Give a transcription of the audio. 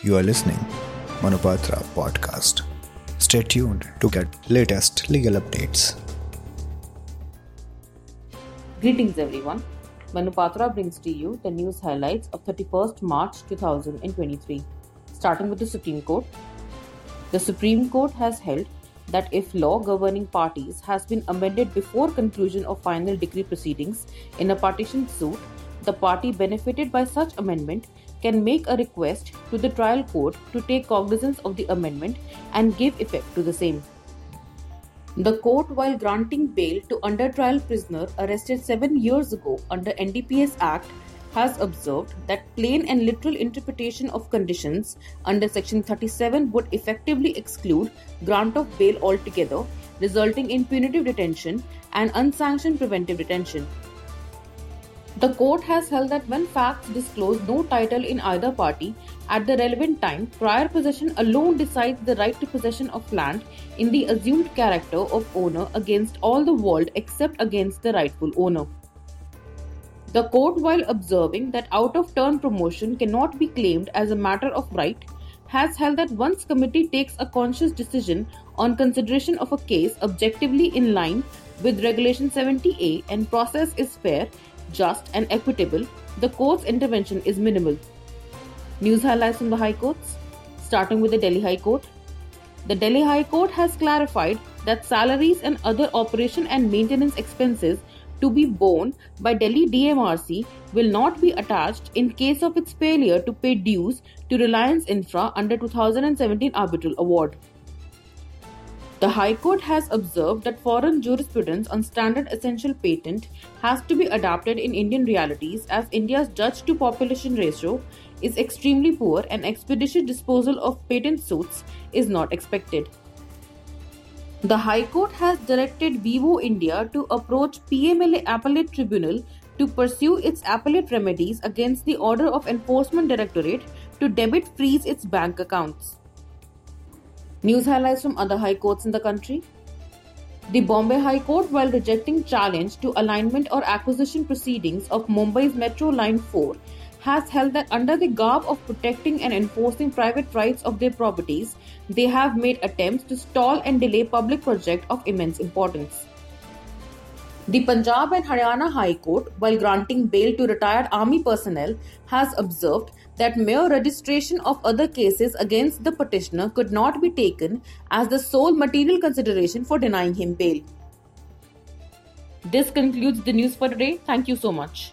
You are listening Manupatra podcast. Stay tuned to get latest legal updates. Greetings everyone. Manupatra brings to you the news highlights of 31st March 2023. Starting with the Supreme Court. The Supreme Court has held that if law governing parties has been amended before conclusion of final decree proceedings in a partition suit, the party benefited by such amendment can make a request to the trial court to take cognizance of the amendment and give effect to the same. The court, while granting bail to under trial prisoner arrested seven years ago under NDPS Act, has observed that plain and literal interpretation of conditions under Section 37 would effectively exclude grant of bail altogether, resulting in punitive detention and unsanctioned preventive detention. The court has held that when facts disclose no title in either party at the relevant time, prior possession alone decides the right to possession of land in the assumed character of owner against all the world except against the rightful owner. The court, while observing that out of turn promotion cannot be claimed as a matter of right, has held that once committee takes a conscious decision on consideration of a case objectively in line with regulation 70A and process is fair just, and equitable, the court's intervention is minimal. News highlights from the High Courts. Starting with the Delhi High Court. The Delhi High Court has clarified that salaries and other operation and maintenance expenses to be borne by Delhi DMRC will not be attached in case of its failure to pay dues to Reliance Infra under 2017 arbitral award. The High Court has observed that foreign jurisprudence on standard essential patent has to be adapted in Indian realities as India's judge to population ratio is extremely poor and expeditious disposal of patent suits is not expected. The High Court has directed Vivo India to approach PMLA Appellate Tribunal to pursue its appellate remedies against the order of Enforcement Directorate to debit freeze its bank accounts. News highlights from other high courts in the country. The Bombay High Court, while rejecting challenge to alignment or acquisition proceedings of Mumbai's Metro Line 4, has held that under the garb of protecting and enforcing private rights of their properties, they have made attempts to stall and delay public project of immense importance. The Punjab and Haryana High Court, while granting bail to retired army personnel, has observed that mere registration of other cases against the petitioner could not be taken as the sole material consideration for denying him bail. This concludes the news for today. Thank you so much.